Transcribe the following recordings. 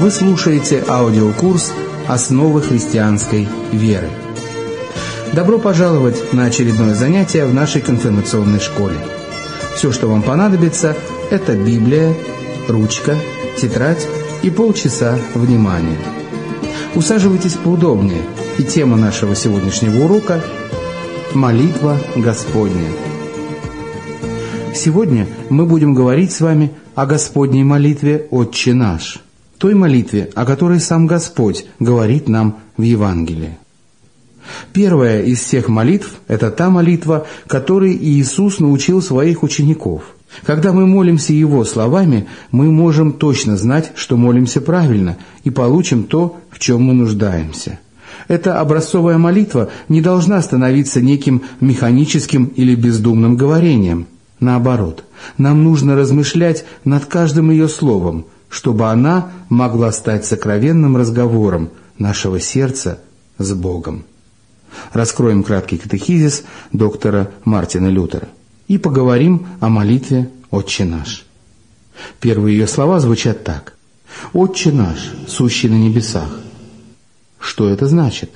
Вы слушаете аудиокурс «Основы христианской веры». Добро пожаловать на очередное занятие в нашей конфирмационной школе. Все, что вам понадобится, это Библия, ручка, тетрадь и полчаса внимания. Усаживайтесь поудобнее, и тема нашего сегодняшнего урока – молитва Господня. Сегодня мы будем говорить с вами о Господней молитве «Отче наш», той молитве, о которой сам Господь говорит нам в Евангелии. Первая из всех молитв – это та молитва, которой Иисус научил своих учеников. Когда мы молимся Его словами, мы можем точно знать, что молимся правильно, и получим то, в чем мы нуждаемся. Эта образцовая молитва не должна становиться неким механическим или бездумным говорением – Наоборот, нам нужно размышлять над каждым ее словом, чтобы она могла стать сокровенным разговором нашего сердца с Богом. Раскроем краткий катехизис доктора Мартина Лютера и поговорим о молитве «Отче наш». Первые ее слова звучат так. «Отче наш, сущий на небесах». Что это значит?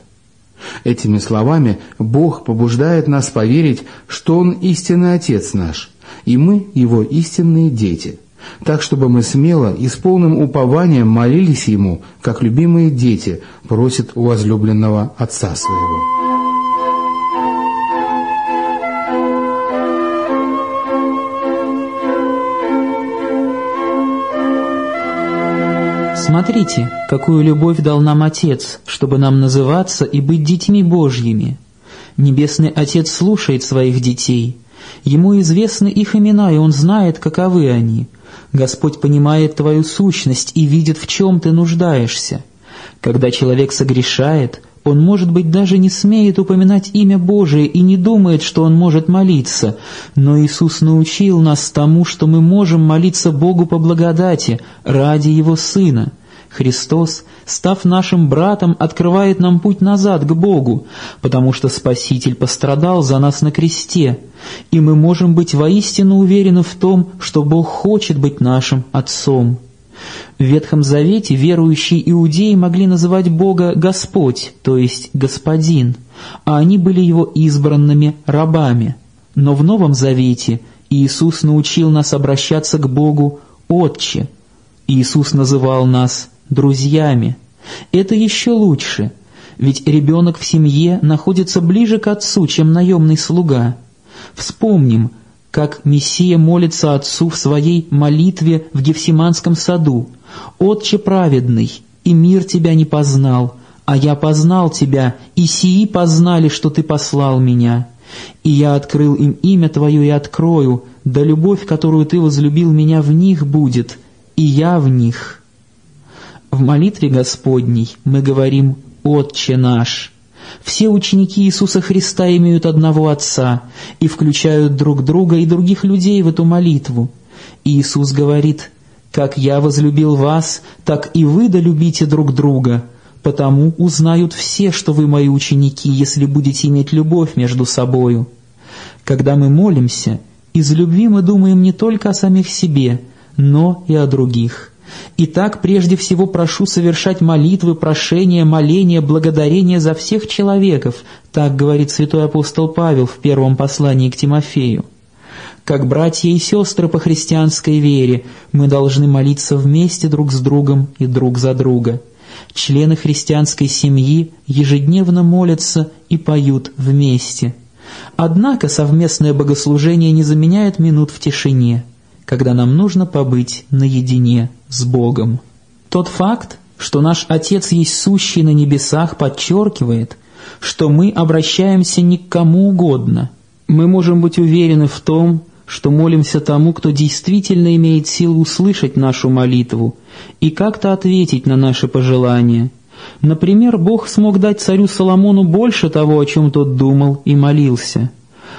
Этими словами Бог побуждает нас поверить, что Он истинный Отец наш, и мы Его истинные дети, так чтобы мы смело и с полным упованием молились Ему, как любимые дети просят у возлюбленного Отца своего. Смотрите, какую любовь дал нам Отец, чтобы нам называться и быть детьми Божьими. Небесный Отец слушает своих детей – Ему известны их имена, и Он знает, каковы они. Господь понимает твою сущность и видит, в чем ты нуждаешься. Когда человек согрешает, он, может быть, даже не смеет упоминать имя Божие и не думает, что он может молиться, но Иисус научил нас тому, что мы можем молиться Богу по благодати ради Его Сына – Христос, став нашим братом, открывает нам путь назад к Богу, потому что Спаситель пострадал за нас на кресте, и мы можем быть воистину уверены в том, что Бог хочет быть нашим Отцом. В Ветхом Завете верующие иудеи могли называть Бога Господь, то есть Господин, а они были Его избранными рабами. Но в Новом Завете Иисус научил нас обращаться к Богу «Отче». Иисус называл нас друзьями. Это еще лучше, ведь ребенок в семье находится ближе к отцу, чем наемный слуга. Вспомним, как Мессия молится отцу в своей молитве в Гефсиманском саду. «Отче праведный, и мир тебя не познал, а я познал тебя, и сии познали, что ты послал меня. И я открыл им имя твое и открою, да любовь, которую ты возлюбил меня в них будет, и я в них». В молитве Господней мы говорим «Отче наш». Все ученики Иисуса Христа имеют одного Отца и включают друг друга и других людей в эту молитву. Иисус говорит «Как я возлюбил вас, так и вы долюбите друг друга, потому узнают все, что вы мои ученики, если будете иметь любовь между собою». Когда мы молимся, из любви мы думаем не только о самих себе, но и о других – Итак, прежде всего прошу совершать молитвы, прошения, моления, благодарения за всех человеков, так говорит святой апостол Павел в первом послании к Тимофею. Как братья и сестры по христианской вере, мы должны молиться вместе друг с другом и друг за друга. Члены христианской семьи ежедневно молятся и поют вместе. Однако совместное богослужение не заменяет минут в тишине – когда нам нужно побыть наедине с Богом. Тот факт, что наш Отец есть сущий на небесах, подчеркивает, что мы обращаемся не к кому угодно. Мы можем быть уверены в том, что молимся тому, кто действительно имеет силу услышать нашу молитву и как-то ответить на наши пожелания. Например, Бог смог дать царю Соломону больше того, о чем тот думал и молился.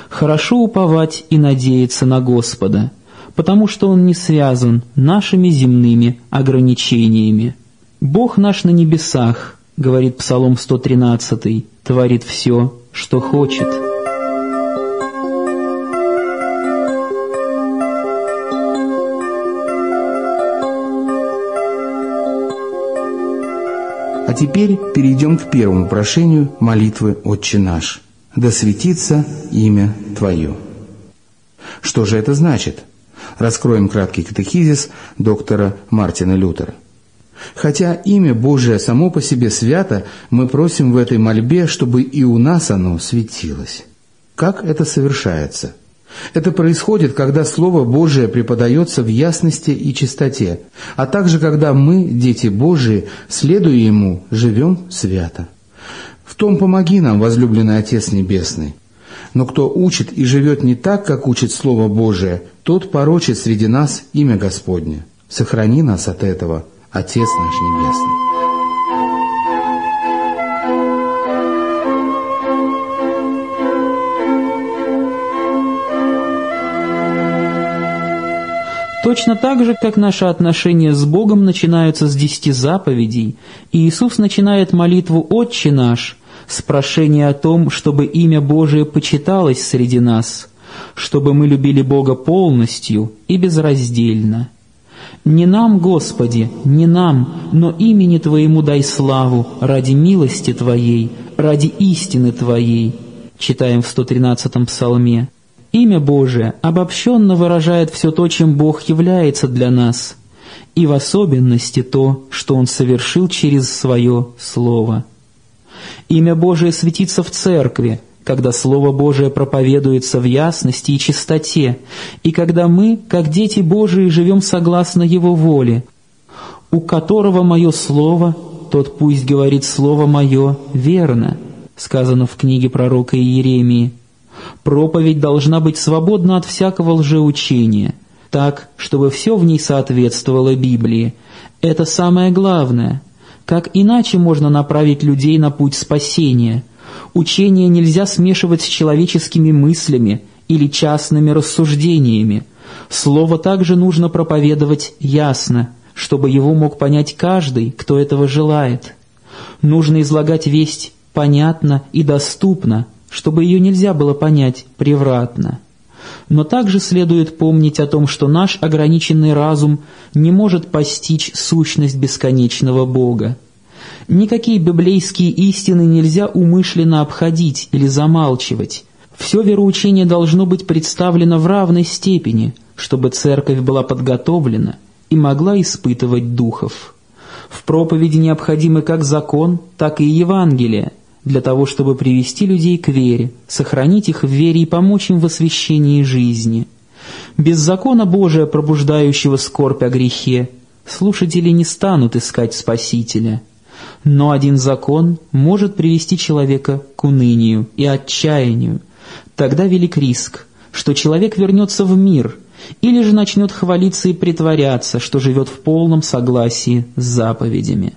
Хорошо уповать и надеяться на Господа – потому что он не связан нашими земными ограничениями. «Бог наш на небесах», — говорит Псалом 113, — «творит все, что хочет». А теперь перейдем к первому прошению молитвы «Отче наш». «Да светится имя Твое». Что же это значит? Раскроем краткий катехизис доктора Мартина Лютера. Хотя имя Божие само по себе свято, мы просим в этой мольбе, чтобы и у нас оно светилось. Как это совершается? Это происходит, когда Слово Божие преподается в ясности и чистоте, а также когда мы, дети Божии, следуя Ему, живем свято. В том помоги нам, возлюбленный Отец Небесный. Но кто учит и живет не так, как учит Слово Божие, тот порочит среди нас имя Господне. Сохрани нас от этого, Отец наш Небесный. Точно так же, как наши отношения с Богом начинаются с десяти заповедей, Иисус начинает молитву «Отче наш» с прошения о том, чтобы имя Божие почиталось среди нас, чтобы мы любили Бога полностью и безраздельно. «Не нам, Господи, не нам, но имени Твоему дай славу ради милости Твоей, ради истины Твоей», читаем в 113-м псалме. Имя Божие обобщенно выражает все то, чем Бог является для нас, и в особенности то, что Он совершил через Свое Слово. Имя Божие светится в Церкви, когда Слово Божие проповедуется в ясности и чистоте, и когда мы, как дети Божии, живем согласно Его воле. «У которого мое Слово, тот пусть говорит Слово мое верно», сказано в книге пророка Иеремии. Проповедь должна быть свободна от всякого лжеучения, так, чтобы все в ней соответствовало Библии. Это самое главное. Как иначе можно направить людей на путь спасения? Учение нельзя смешивать с человеческими мыслями или частными рассуждениями. Слово также нужно проповедовать ясно, чтобы его мог понять каждый, кто этого желает. Нужно излагать весть понятно и доступно, чтобы ее нельзя было понять превратно. Но также следует помнить о том, что наш ограниченный разум не может постичь сущность бесконечного Бога. Никакие библейские истины нельзя умышленно обходить или замалчивать. Все вероучение должно быть представлено в равной степени, чтобы церковь была подготовлена и могла испытывать духов. В проповеди необходимы как закон, так и Евангелие – для того, чтобы привести людей к вере, сохранить их в вере и помочь им в освящении жизни. Без закона Божия, пробуждающего скорбь о грехе, слушатели не станут искать Спасителя. Но один закон может привести человека к унынию и отчаянию. Тогда велик риск, что человек вернется в мир или же начнет хвалиться и притворяться, что живет в полном согласии с заповедями.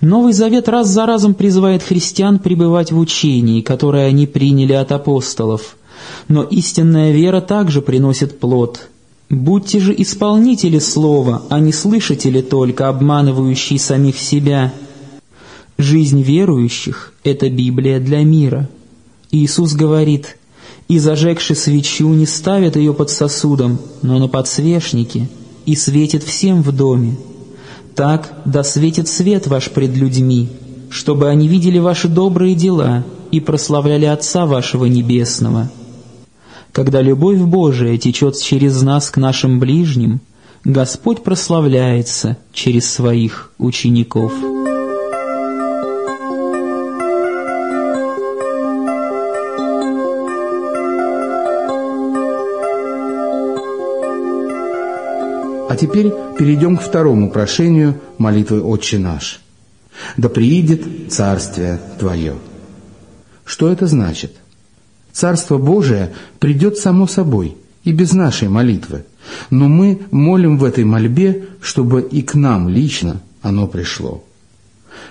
Новый Завет раз за разом призывает христиан пребывать в учении, которое они приняли от апостолов. Но истинная вера также приносит плод. «Будьте же исполнители слова, а не слышатели только, обманывающие самих себя». Жизнь верующих – это Библия для мира. Иисус говорит, «И зажегши свечу, не ставят ее под сосудом, но на подсвечнике, и светит всем в доме». Так да светит свет ваш пред людьми, чтобы они видели ваши добрые дела и прославляли Отца вашего Небесного. Когда любовь Божия течет через нас к нашим ближним, Господь прославляется через своих учеников». А теперь перейдем к второму прошению молитвы «Отче наш». «Да приидет Царствие Твое». Что это значит? Царство Божие придет само собой и без нашей молитвы, но мы молим в этой мольбе, чтобы и к нам лично оно пришло.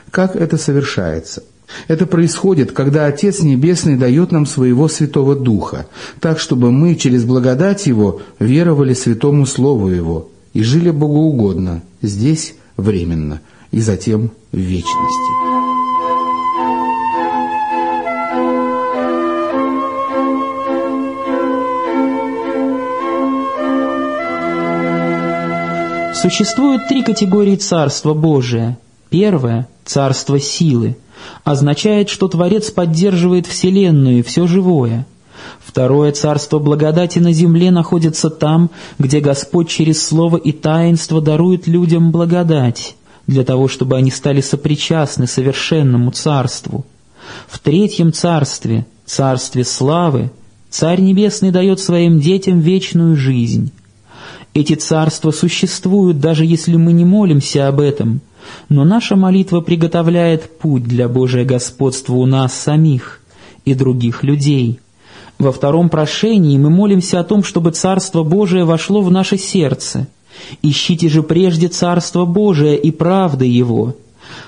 Как это совершается? Это происходит, когда Отец Небесный дает нам своего Святого Духа, так, чтобы мы через благодать Его веровали Святому Слову Его – и жили богоугодно, здесь временно, и затем в вечности. Существует три категории Царства Божия. Первая царство силы, означает, что Творец поддерживает Вселенную и все живое. Второе царство благодати на земле находится там, где Господь через слово и таинство дарует людям благодать, для того, чтобы они стали сопричастны совершенному царству. В третьем царстве, царстве славы, Царь Небесный дает своим детям вечную жизнь. Эти царства существуют, даже если мы не молимся об этом, но наша молитва приготовляет путь для Божия господства у нас самих и других людей. Во втором прошении мы молимся о том, чтобы Царство Божие вошло в наше сердце. Ищите же прежде Царство Божие и правды Его.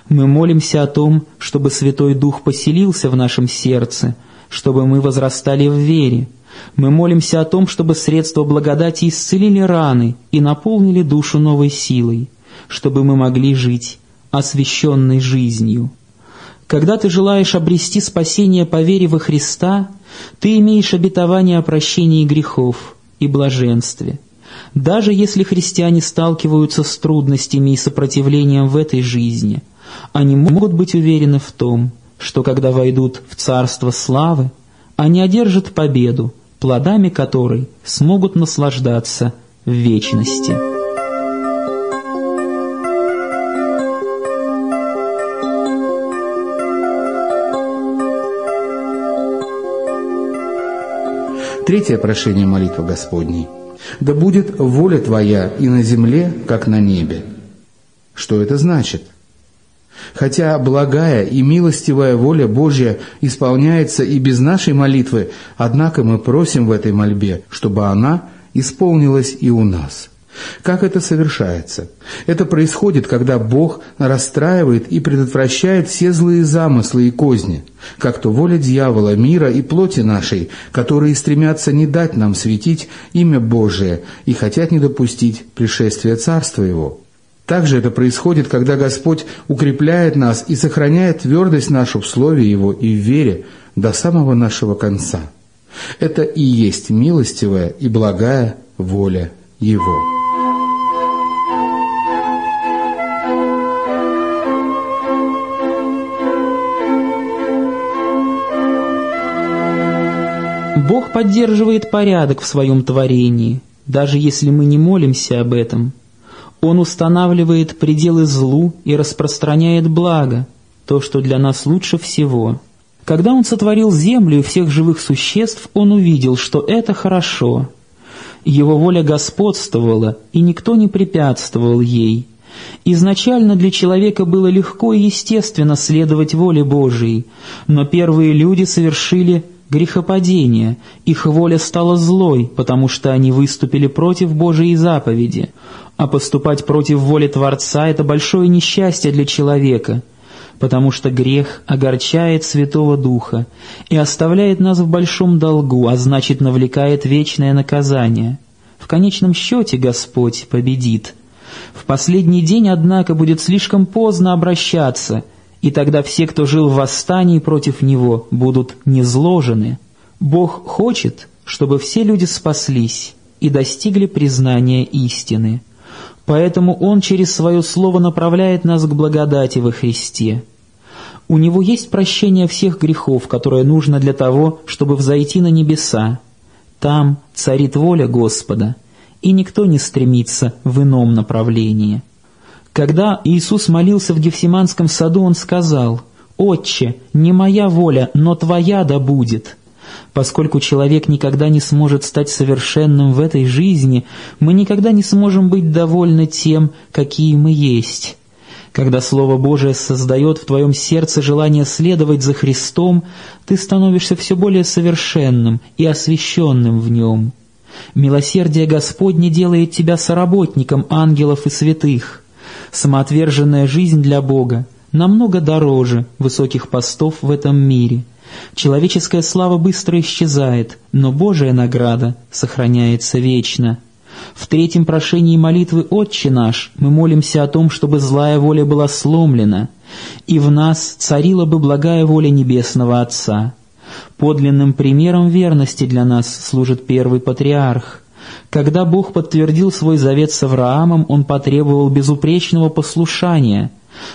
Мы молимся о том, чтобы Святой Дух поселился в нашем сердце, чтобы мы возрастали в вере. Мы молимся о том, чтобы средства благодати исцелили раны и наполнили душу новой силой, чтобы мы могли жить освященной жизнью. Когда ты желаешь обрести спасение по вере во Христа, ты имеешь обетование о прощении грехов и блаженстве. Даже если христиане сталкиваются с трудностями и сопротивлением в этой жизни, они могут быть уверены в том, что когда войдут в царство славы, они одержат победу, плодами которой смогут наслаждаться в вечности. Третье прошение молитвы Господней. «Да будет воля Твоя и на земле, как на небе». Что это значит? Хотя благая и милостивая воля Божья исполняется и без нашей молитвы, однако мы просим в этой мольбе, чтобы она исполнилась и у нас – как это совершается? Это происходит, когда Бог расстраивает и предотвращает все злые замыслы и козни, как то воля дьявола, мира и плоти нашей, которые стремятся не дать нам светить имя Божие и хотят не допустить пришествия Царства Его. Также это происходит, когда Господь укрепляет нас и сохраняет твердость нашу в Слове Его и в вере до самого нашего конца. Это и есть милостивая и благая воля Его. Бог поддерживает порядок в своем творении, даже если мы не молимся об этом. Он устанавливает пределы злу и распространяет благо, то, что для нас лучше всего. Когда Он сотворил землю и всех живых существ, Он увидел, что это хорошо. Его воля господствовала, и никто не препятствовал ей. Изначально для человека было легко и естественно следовать воле Божией, но первые люди совершили грехопадения, их воля стала злой, потому что они выступили против Божией заповеди, а поступать против воли Творца – это большое несчастье для человека, потому что грех огорчает Святого Духа и оставляет нас в большом долгу, а значит навлекает вечное наказание. В конечном счете Господь победит. В последний день, однако, будет слишком поздно обращаться – и тогда все, кто жил в восстании против него, будут низложены. Бог хочет, чтобы все люди спаслись и достигли признания истины. Поэтому Он через Свое Слово направляет нас к благодати во Христе. У Него есть прощение всех грехов, которое нужно для того, чтобы взойти на небеса. Там царит воля Господа, и никто не стремится в ином направлении. Когда Иисус молился в Гефсиманском саду, Он сказал, «Отче, не моя воля, но Твоя да будет». Поскольку человек никогда не сможет стать совершенным в этой жизни, мы никогда не сможем быть довольны тем, какие мы есть. Когда Слово Божие создает в твоем сердце желание следовать за Христом, ты становишься все более совершенным и освященным в Нем. Милосердие Господне делает тебя соработником ангелов и святых – Самоотверженная жизнь для Бога намного дороже высоких постов в этом мире. Человеческая слава быстро исчезает, но Божия награда сохраняется вечно. В третьем прошении молитвы «Отче наш» мы молимся о том, чтобы злая воля была сломлена, и в нас царила бы благая воля Небесного Отца. Подлинным примером верности для нас служит первый патриарх – когда Бог подтвердил свой завет с Авраамом, Он потребовал безупречного послушания,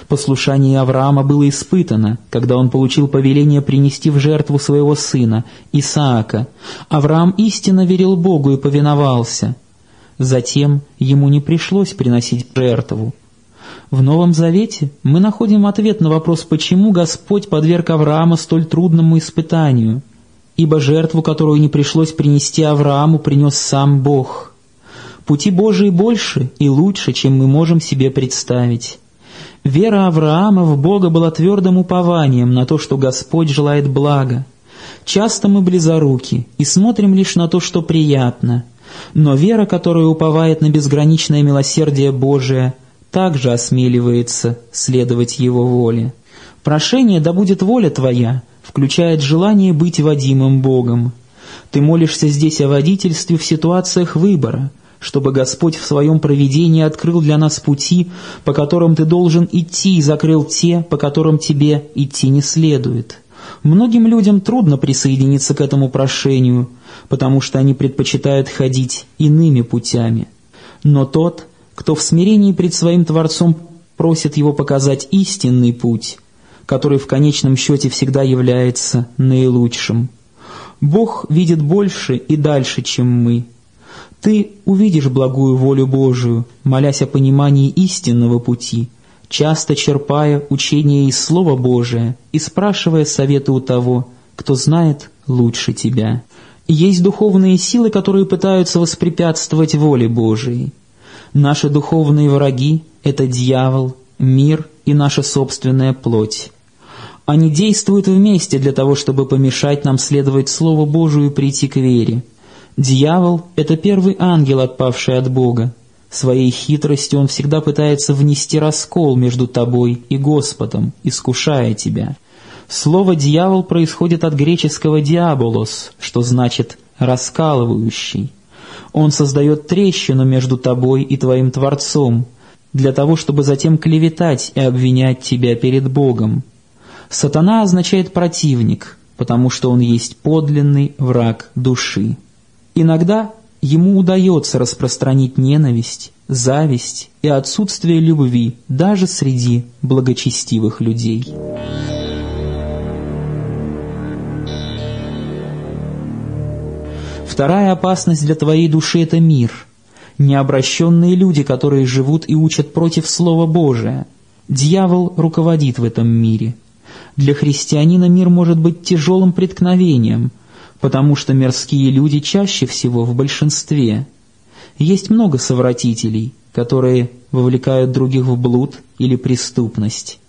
Послушание Авраама было испытано, когда он получил повеление принести в жертву своего сына, Исаака. Авраам истинно верил Богу и повиновался. Затем ему не пришлось приносить жертву. В Новом Завете мы находим ответ на вопрос, почему Господь подверг Авраама столь трудному испытанию. Ибо жертву, которую не пришлось принести Аврааму, принес сам Бог. Пути Божии больше и лучше, чем мы можем себе представить. Вера Авраама в Бога была твердым упованием на то, что Господь желает блага. Часто мы близоруки и смотрим лишь на то, что приятно. Но вера, которая уповает на безграничное милосердие Божие, также осмеливается следовать Его воле. Прошение «Да будет воля Твоя» включает желание быть водимым Богом. Ты молишься здесь о водительстве в ситуациях выбора, чтобы Господь в своем провидении открыл для нас пути, по которым ты должен идти, и закрыл те, по которым тебе идти не следует. Многим людям трудно присоединиться к этому прошению, потому что они предпочитают ходить иными путями. Но тот, кто в смирении пред своим Творцом просит его показать истинный путь, который в конечном счете всегда является наилучшим. Бог видит больше и дальше, чем мы. Ты увидишь благую волю Божию, молясь о понимании истинного пути, часто черпая учение из Слова Божия и спрашивая советы у того, кто знает лучше тебя. Есть духовные силы, которые пытаются воспрепятствовать воле Божией. Наши духовные враги — это дьявол, мир и наша собственная плоть. Они действуют вместе для того, чтобы помешать нам следовать Слову Божию и прийти к вере. Дьявол — это первый ангел, отпавший от Бога. Своей хитростью он всегда пытается внести раскол между тобой и Господом, искушая тебя. Слово «дьявол» происходит от греческого «диаболос», что значит «раскалывающий». Он создает трещину между тобой и твоим Творцом, для того, чтобы затем клеветать и обвинять тебя перед Богом. Сатана означает «противник», потому что он есть подлинный враг души. Иногда ему удается распространить ненависть, зависть и отсутствие любви даже среди благочестивых людей. Вторая опасность для твоей души — это мир. Необращенные люди, которые живут и учат против Слова Божия. Дьявол руководит в этом мире. Для христианина мир может быть тяжелым преткновением, потому что мирские люди чаще всего в большинстве. Есть много совратителей, которые вовлекают других в блуд или преступность.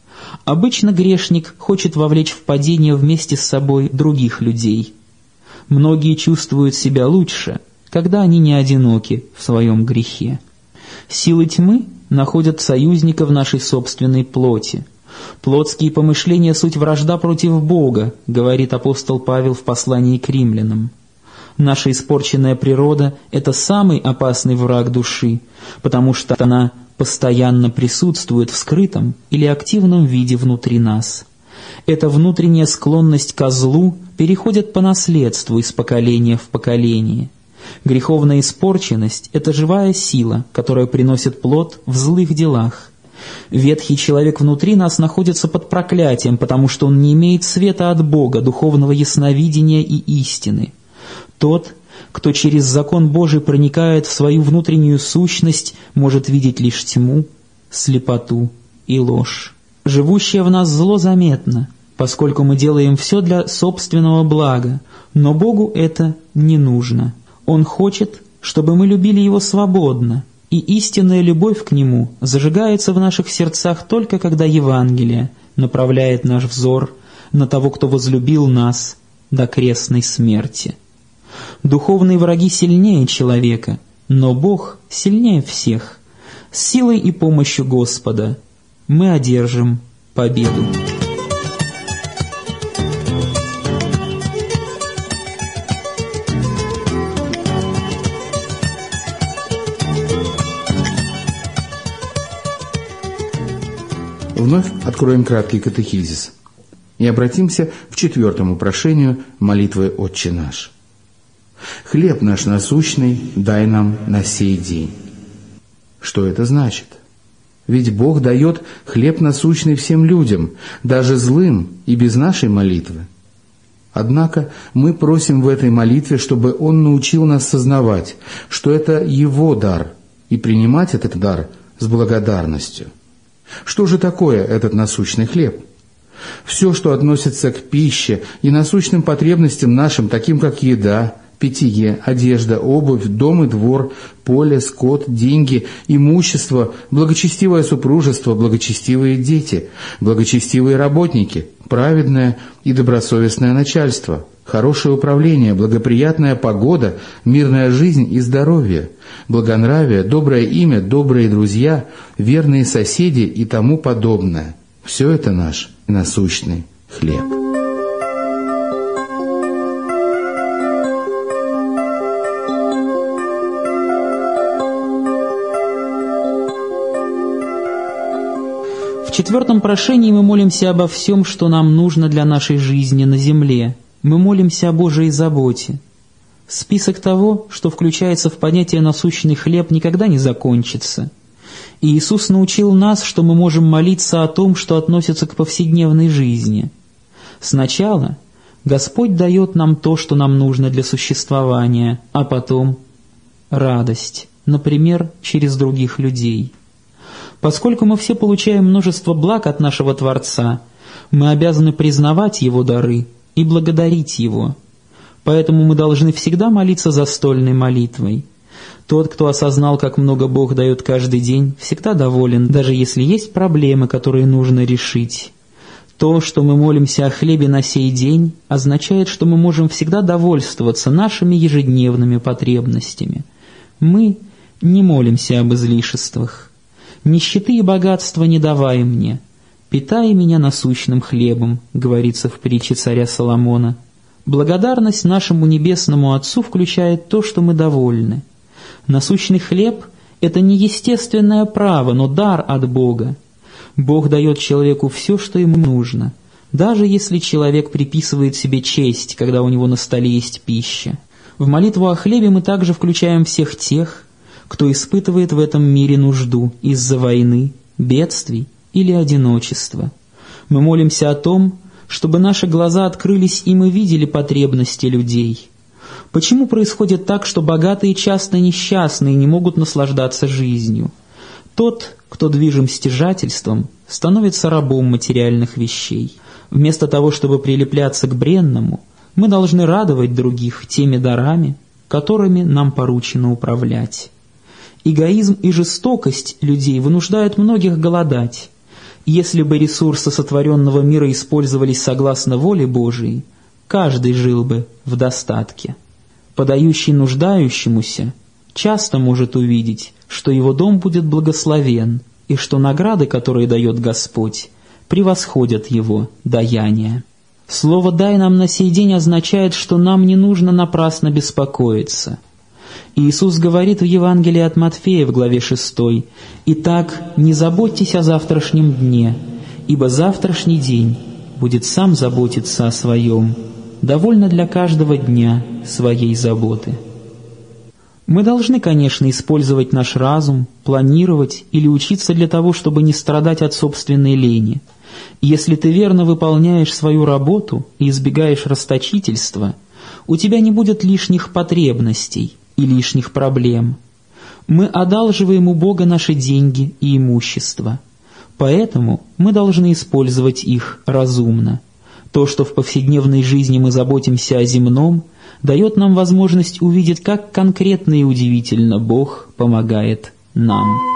Обычно грешник хочет вовлечь в падение вместе с собой других людей – Многие чувствуют себя лучше, когда они не одиноки в своем грехе. Силы тьмы находят союзника в нашей собственной плоти. Плотские помышления – суть вражда против Бога, говорит апостол Павел в послании к римлянам. Наша испорченная природа – это самый опасный враг души, потому что она постоянно присутствует в скрытом или активном виде внутри нас – эта внутренняя склонность ко злу переходит по наследству из поколения в поколение. Греховная испорченность – это живая сила, которая приносит плод в злых делах. Ветхий человек внутри нас находится под проклятием, потому что он не имеет света от Бога, духовного ясновидения и истины. Тот, кто через закон Божий проникает в свою внутреннюю сущность, может видеть лишь тьму, слепоту и ложь. Живущее в нас зло заметно, поскольку мы делаем все для собственного блага, но Богу это не нужно. Он хочет, чтобы мы любили Его свободно, и истинная любовь к Нему зажигается в наших сердцах только когда Евангелие направляет наш взор на того, кто возлюбил нас до крестной смерти. Духовные враги сильнее человека, но Бог сильнее всех. С силой и помощью Господа – мы одержим победу. Вновь откроем краткий катехизис и обратимся к четвертому прошению молитвы «Отче наш». «Хлеб наш насущный дай нам на сей день». Что это значит? Ведь Бог дает хлеб насущный всем людям, даже злым и без нашей молитвы. Однако мы просим в этой молитве, чтобы Он научил нас сознавать, что это Его дар, и принимать этот дар с благодарностью. Что же такое этот насущный хлеб? Все, что относится к пище и насущным потребностям нашим, таким как еда, питье, одежда, обувь, дом и двор, поле, скот, деньги, имущество, благочестивое супружество, благочестивые дети, благочестивые работники, праведное и добросовестное начальство, хорошее управление, благоприятная погода, мирная жизнь и здоровье, благонравие, доброе имя, добрые друзья, верные соседи и тому подобное. Все это наш насущный хлеб. Четвертом прошении мы молимся обо всем, что нам нужно для нашей жизни на земле. Мы молимся о Божьей заботе. Список того, что включается в понятие «насущный хлеб», никогда не закончится. И Иисус научил нас, что мы можем молиться о том, что относится к повседневной жизни. Сначала Господь дает нам то, что нам нужно для существования, а потом радость, например, через других людей – Поскольку мы все получаем множество благ от нашего Творца, мы обязаны признавать Его дары и благодарить Его. Поэтому мы должны всегда молиться застольной молитвой. Тот, кто осознал, как много Бог дает каждый день, всегда доволен, даже если есть проблемы, которые нужно решить. То, что мы молимся о хлебе на сей день, означает, что мы можем всегда довольствоваться нашими ежедневными потребностями. Мы не молимся об излишествах. Нищеты и богатства не давай мне, питай меня насущным хлебом, говорится в притче царя Соломона. Благодарность нашему небесному Отцу включает то, что мы довольны. Насущный хлеб – это не естественное право, но дар от Бога. Бог дает человеку все, что ему нужно, даже если человек приписывает себе честь, когда у него на столе есть пища. В молитву о хлебе мы также включаем всех тех, кто испытывает в этом мире нужду из-за войны, бедствий или одиночества. Мы молимся о том, чтобы наши глаза открылись и мы видели потребности людей. Почему происходит так, что богатые часто несчастные не могут наслаждаться жизнью? Тот, кто движим стяжательством, становится рабом материальных вещей. Вместо того, чтобы прилепляться к бренному, мы должны радовать других теми дарами, которыми нам поручено управлять. Эгоизм и жестокость людей вынуждают многих голодать. Если бы ресурсы сотворенного мира использовались согласно воле Божией, каждый жил бы в достатке. Подающий нуждающемуся часто может увидеть, что его дом будет благословен, и что награды, которые дает Господь, превосходят его даяние. Слово «дай нам на сей день» означает, что нам не нужно напрасно беспокоиться – Иисус говорит в Евангелии от Матфея в главе 6, «Итак, не заботьтесь о завтрашнем дне, ибо завтрашний день будет сам заботиться о своем, довольно для каждого дня своей заботы». Мы должны, конечно, использовать наш разум, планировать или учиться для того, чтобы не страдать от собственной лени. Если ты верно выполняешь свою работу и избегаешь расточительства, у тебя не будет лишних потребностей – и лишних проблем. Мы одалживаем у Бога наши деньги и имущество. Поэтому мы должны использовать их разумно. То, что в повседневной жизни мы заботимся о земном, дает нам возможность увидеть, как конкретно и удивительно Бог помогает нам.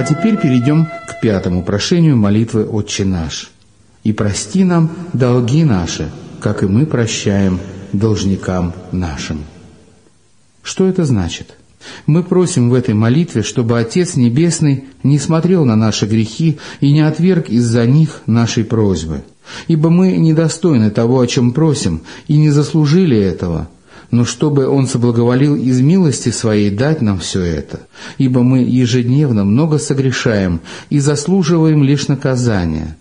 А теперь перейдем к пятому прошению молитвы «Отче наш». «И прости нам долги наши, как и мы прощаем должникам нашим». Что это значит? Мы просим в этой молитве, чтобы Отец Небесный не смотрел на наши грехи и не отверг из-за них нашей просьбы, ибо мы недостойны того, о чем просим, и не заслужили этого – но чтобы Он соблаговолил из милости Своей дать нам все это, ибо мы ежедневно много согрешаем и заслуживаем лишь наказания.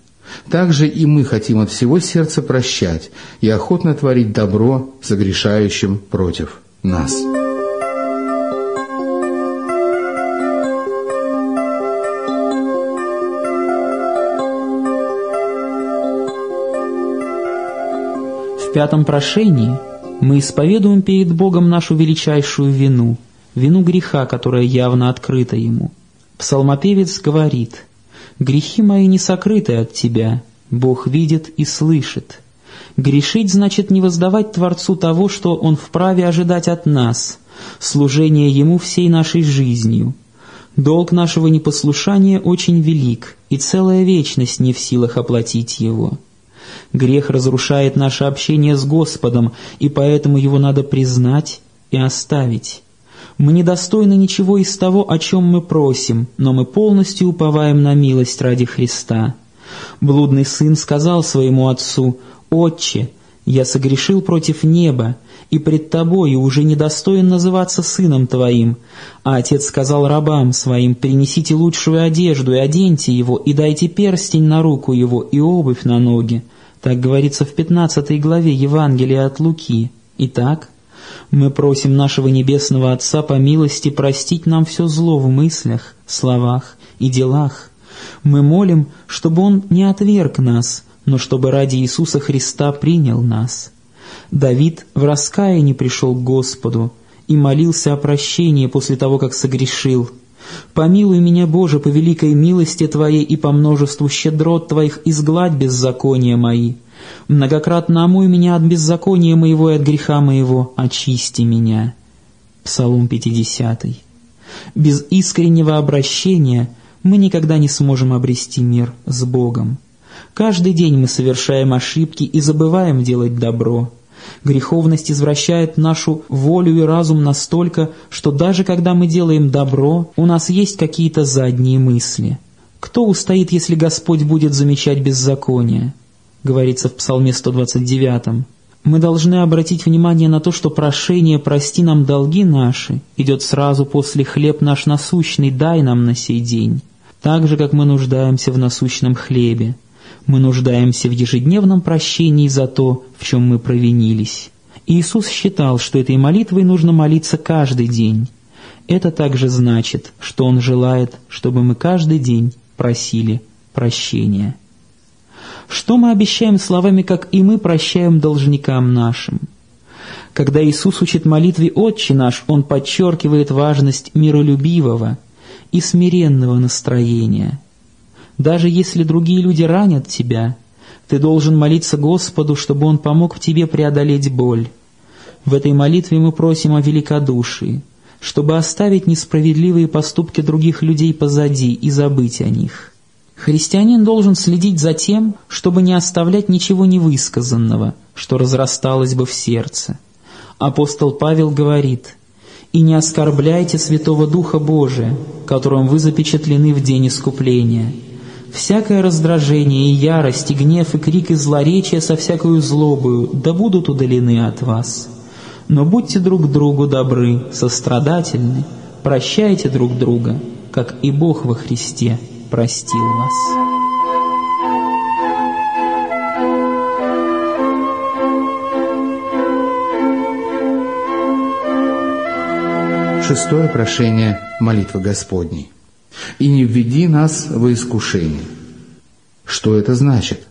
Также и мы хотим от всего сердца прощать и охотно творить добро согрешающим против нас. В пятом прошении мы исповедуем перед Богом нашу величайшую вину, вину греха, которая явно открыта Ему. Псалмопевец говорит «Грехи мои не сокрыты от Тебя, Бог видит и слышит». Грешить значит не воздавать Творцу того, что Он вправе ожидать от нас, служение Ему всей нашей жизнью. Долг нашего непослушания очень велик, и целая вечность не в силах оплатить его. Грех разрушает наше общение с Господом, и поэтому его надо признать и оставить. Мы недостойны ничего из того, о чем мы просим, но мы полностью уповаем на милость ради Христа. Блудный сын сказал своему отцу, «Отче, я согрешил против неба, и пред тобою уже недостоин называться сыном твоим». А отец сказал рабам своим, «Принесите лучшую одежду и оденьте его, и дайте перстень на руку его и обувь на ноги». Так говорится в 15 главе Евангелия от Луки. Итак, мы просим нашего Небесного Отца по милости простить нам все зло в мыслях, словах и делах. Мы молим, чтобы Он не отверг нас, но чтобы ради Иисуса Христа принял нас. Давид в раскаянии пришел к Господу и молился о прощении после того, как согрешил – Помилуй меня, Боже, по великой милости Твоей и по множеству щедрот Твоих, изгладь беззакония мои. Многократно омой меня от беззакония моего и от греха моего, очисти меня». Псалом 50. Без искреннего обращения мы никогда не сможем обрести мир с Богом. Каждый день мы совершаем ошибки и забываем делать добро. Греховность извращает нашу волю и разум настолько, что даже когда мы делаем добро, у нас есть какие-то задние мысли. «Кто устоит, если Господь будет замечать беззаконие?» говорится в Псалме 129. Мы должны обратить внимание на то, что прошение «прости нам долги наши» идет сразу после «хлеб наш насущный, дай нам на сей день», так же, как мы нуждаемся в насущном хлебе. Мы нуждаемся в ежедневном прощении за то, в чем мы провинились. Иисус считал, что этой молитвой нужно молиться каждый день. Это также значит, что Он желает, чтобы мы каждый день просили прощения. Что мы обещаем словами, как и мы прощаем должникам нашим? Когда Иисус учит молитве «Отче наш», Он подчеркивает важность миролюбивого и смиренного настроения – даже если другие люди ранят тебя, ты должен молиться Господу, чтобы Он помог тебе преодолеть боль. В этой молитве мы просим о великодушии, чтобы оставить несправедливые поступки других людей позади и забыть о них. Христианин должен следить за тем, чтобы не оставлять ничего невысказанного, что разрасталось бы в сердце. Апостол Павел говорит, «И не оскорбляйте Святого Духа Божия, которым вы запечатлены в день искупления» Всякое раздражение и ярость, и гнев, и крик, и злоречие со всякою злобою да будут удалены от вас. Но будьте друг другу добры, сострадательны, прощайте друг друга, как и Бог во Христе простил вас. Шестое прошение молитвы Господней и не введи нас во искушение. Что это значит?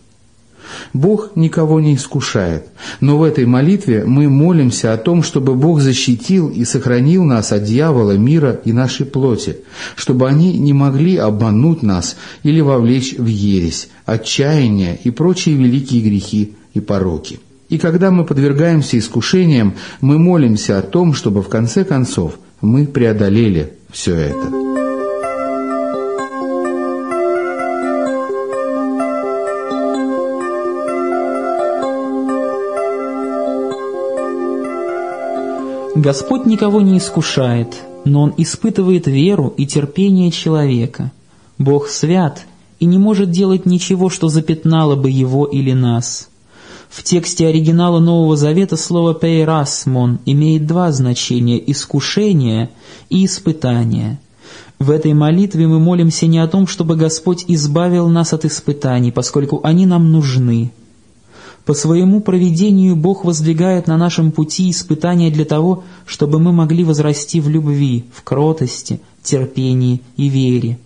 Бог никого не искушает, но в этой молитве мы молимся о том, чтобы Бог защитил и сохранил нас от дьявола, мира и нашей плоти, чтобы они не могли обмануть нас или вовлечь в ересь, отчаяние и прочие великие грехи и пороки. И когда мы подвергаемся искушениям, мы молимся о том, чтобы в конце концов мы преодолели все это. Господь никого не искушает, но Он испытывает веру и терпение человека. Бог свят и не может делать ничего, что запятнало бы Его или нас. В тексте оригинала Нового Завета слово «пейрасмон» имеет два значения – искушение и испытание. В этой молитве мы молимся не о том, чтобы Господь избавил нас от испытаний, поскольку они нам нужны. По своему проведению Бог воздвигает на нашем пути испытания для того, чтобы мы могли возрасти в любви, в кротости, терпении и вере.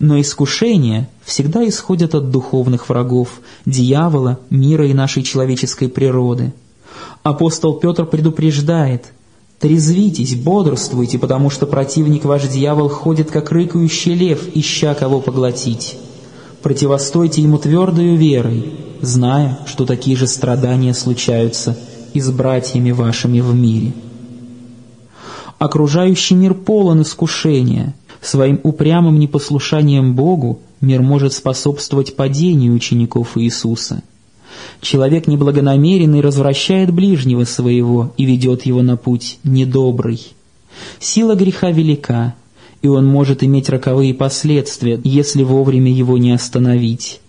Но искушения всегда исходят от духовных врагов, дьявола, мира и нашей человеческой природы. Апостол Петр предупреждает – Трезвитесь, бодрствуйте, потому что противник ваш дьявол ходит, как рыкающий лев, ища кого поглотить. Противостойте ему твердою верой, зная, что такие же страдания случаются и с братьями вашими в мире. Окружающий мир полон искушения. Своим упрямым непослушанием Богу мир может способствовать падению учеников Иисуса – Человек неблагонамеренный развращает ближнего своего и ведет его на путь недобрый. Сила греха велика, и он может иметь роковые последствия, если вовремя его не остановить.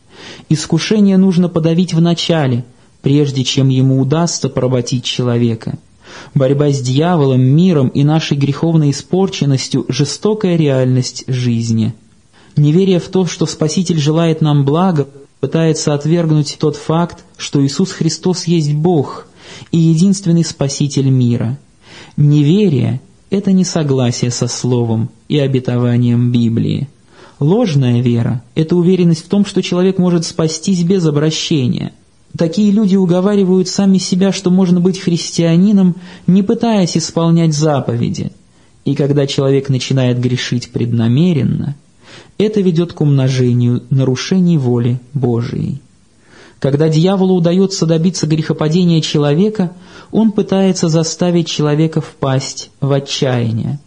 Искушение нужно подавить в начале, прежде чем ему удастся поработить человека. Борьба с дьяволом, миром и нашей греховной испорченностью – жестокая реальность жизни. Неверие в то, что Спаситель желает нам блага, пытается отвергнуть тот факт, что Иисус Христос есть Бог и единственный Спаситель мира. Неверие – это несогласие со Словом и обетованием Библии. Ложная вера – это уверенность в том, что человек может спастись без обращения. Такие люди уговаривают сами себя, что можно быть христианином, не пытаясь исполнять заповеди. И когда человек начинает грешить преднамеренно – это ведет к умножению нарушений воли Божией. Когда дьяволу удается добиться грехопадения человека, он пытается заставить человека впасть в отчаяние.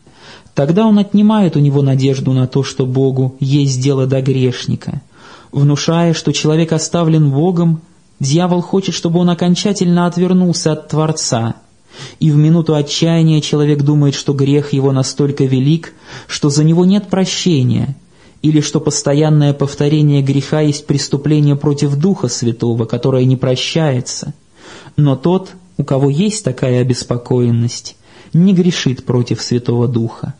Тогда он отнимает у него надежду на то, что Богу есть дело до грешника. Внушая, что человек оставлен Богом, дьявол хочет, чтобы он окончательно отвернулся от Творца. И в минуту отчаяния человек думает, что грех его настолько велик, что за него нет прощения, или что постоянное повторение греха есть преступление против Духа Святого, которое не прощается. Но тот, у кого есть такая обеспокоенность, не грешит против Святого Духа.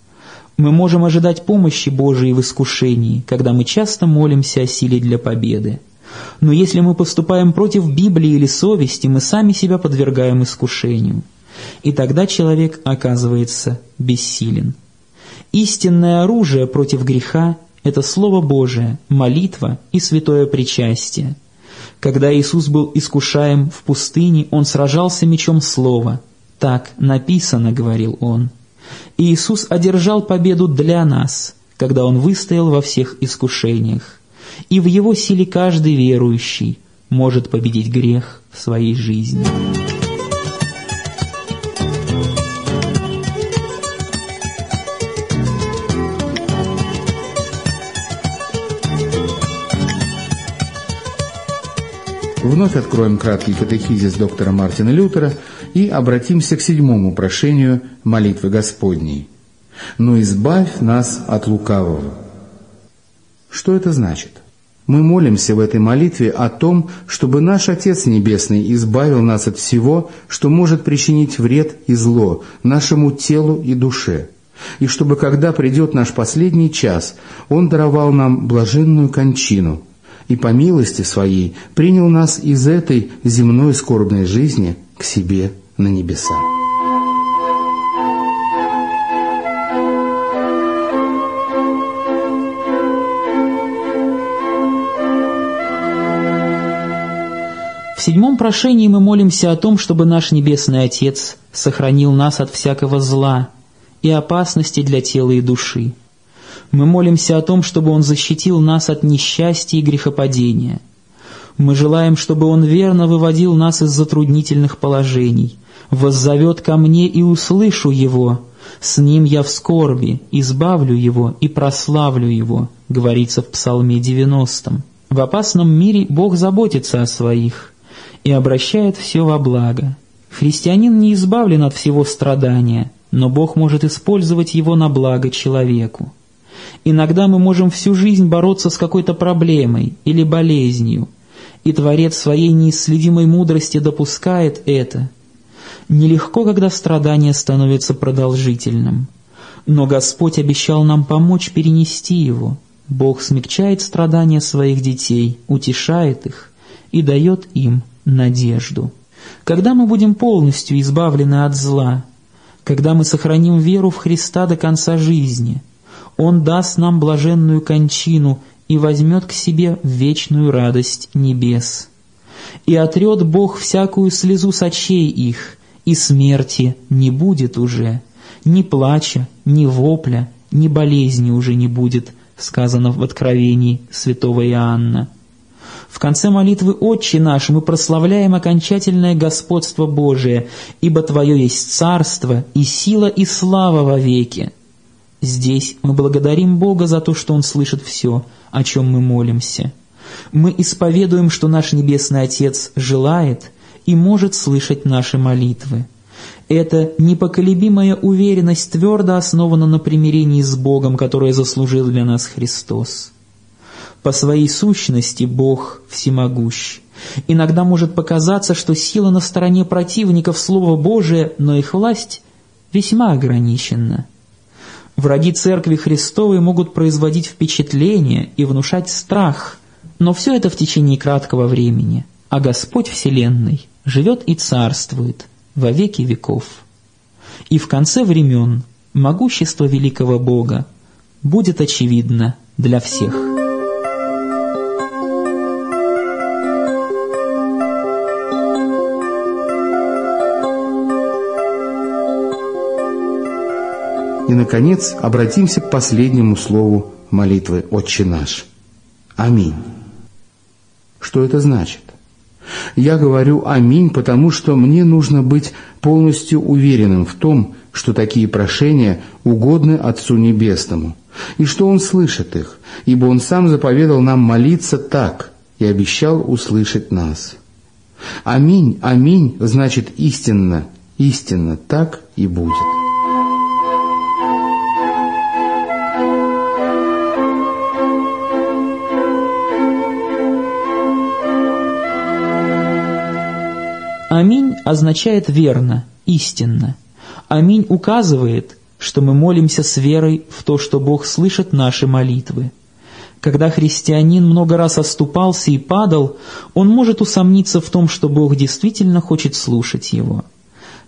Мы можем ожидать помощи Божией в искушении, когда мы часто молимся о силе для победы. Но если мы поступаем против Библии или совести, мы сами себя подвергаем искушению. И тогда человек оказывается бессилен. Истинное оружие против греха это Слово Божие, молитва и святое причастие. Когда Иисус был искушаем в пустыне, Он сражался мечом Слова. «Так написано», — говорил Он. Иисус одержал победу для нас, когда Он выстоял во всех искушениях. И в Его силе каждый верующий может победить грех в своей жизни. Вновь откроем краткий катехизис доктора Мартина Лютера и обратимся к седьмому прошению молитвы Господней. «Но избавь нас от лукавого». Что это значит? Мы молимся в этой молитве о том, чтобы наш Отец Небесный избавил нас от всего, что может причинить вред и зло нашему телу и душе, и чтобы, когда придет наш последний час, Он даровал нам блаженную кончину – и по милости Своей принял нас из этой земной скорбной жизни к себе на небеса. В седьмом прошении мы молимся о том, чтобы наш Небесный Отец сохранил нас от всякого зла и опасности для тела и души. Мы молимся о том, чтобы Он защитил нас от несчастья и грехопадения. Мы желаем, чтобы Он верно выводил нас из затруднительных положений, воззовет ко мне и услышу Его, с Ним я в скорби, избавлю Его и прославлю Его, говорится в Псалме 90. В опасном мире Бог заботится о своих и обращает все во благо. Христианин не избавлен от всего страдания, но Бог может использовать его на благо человеку. Иногда мы можем всю жизнь бороться с какой-то проблемой или болезнью, и Творец своей неисследимой мудрости допускает это. Нелегко, когда страдание становится продолжительным. Но Господь обещал нам помочь перенести его. Бог смягчает страдания своих детей, утешает их и дает им надежду. Когда мы будем полностью избавлены от зла, когда мы сохраним веру в Христа до конца жизни, Он даст нам блаженную кончину и возьмет к себе вечную радость небес. И отрет Бог всякую слезу с очей их, и смерти не будет уже, ни плача, ни вопля, ни болезни уже не будет, сказано в Откровении святого Иоанна. В конце молитвы «Отче наш» мы прославляем окончательное господство Божие, ибо Твое есть царство и сила и слава во веки. Здесь мы благодарим Бога за то, что Он слышит все, о чем мы молимся. Мы исповедуем, что наш Небесный Отец желает и может слышать наши молитвы. Эта непоколебимая уверенность твердо основана на примирении с Богом, которое заслужил для нас Христос. По своей сущности Бог всемогущ. Иногда может показаться, что сила на стороне противников Слова Божия, но их власть весьма ограничена. Враги Церкви Христовой могут производить впечатление и внушать страх, но все это в течение краткого времени, а Господь Вселенной живет и царствует во веки веков. И в конце времен могущество великого Бога будет очевидно для всех. И, наконец, обратимся к последнему слову молитвы «Отче наш». Аминь. Что это значит? Я говорю «Аминь», потому что мне нужно быть полностью уверенным в том, что такие прошения угодны Отцу Небесному, и что Он слышит их, ибо Он сам заповедал нам молиться так и обещал услышать нас. «Аминь, аминь» значит истинно, истинно так и будет. Аминь означает верно, истинно. Аминь указывает, что мы молимся с верой в то, что Бог слышит наши молитвы. Когда христианин много раз оступался и падал, он может усомниться в том, что Бог действительно хочет слушать его.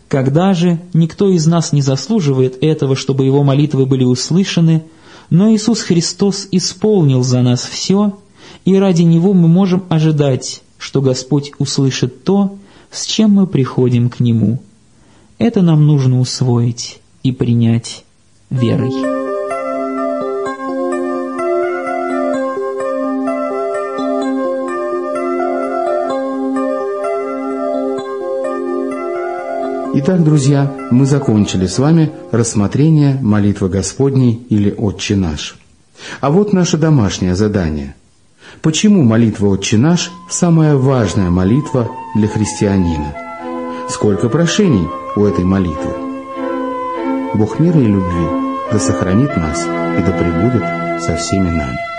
Когда же никто из нас не заслуживает этого, чтобы его молитвы были услышаны, но Иисус Христос исполнил за нас все, и ради Него мы можем ожидать, что Господь услышит то, с чем мы приходим к Нему. Это нам нужно усвоить и принять верой. Итак, друзья, мы закончили с вами рассмотрение молитвы Господней или «Отче наш». А вот наше домашнее задание – Почему молитва «Отче наш» – самая важная молитва для христианина? Сколько прошений у этой молитвы? Бог мира и любви да сохранит нас и да пребудет со всеми нами.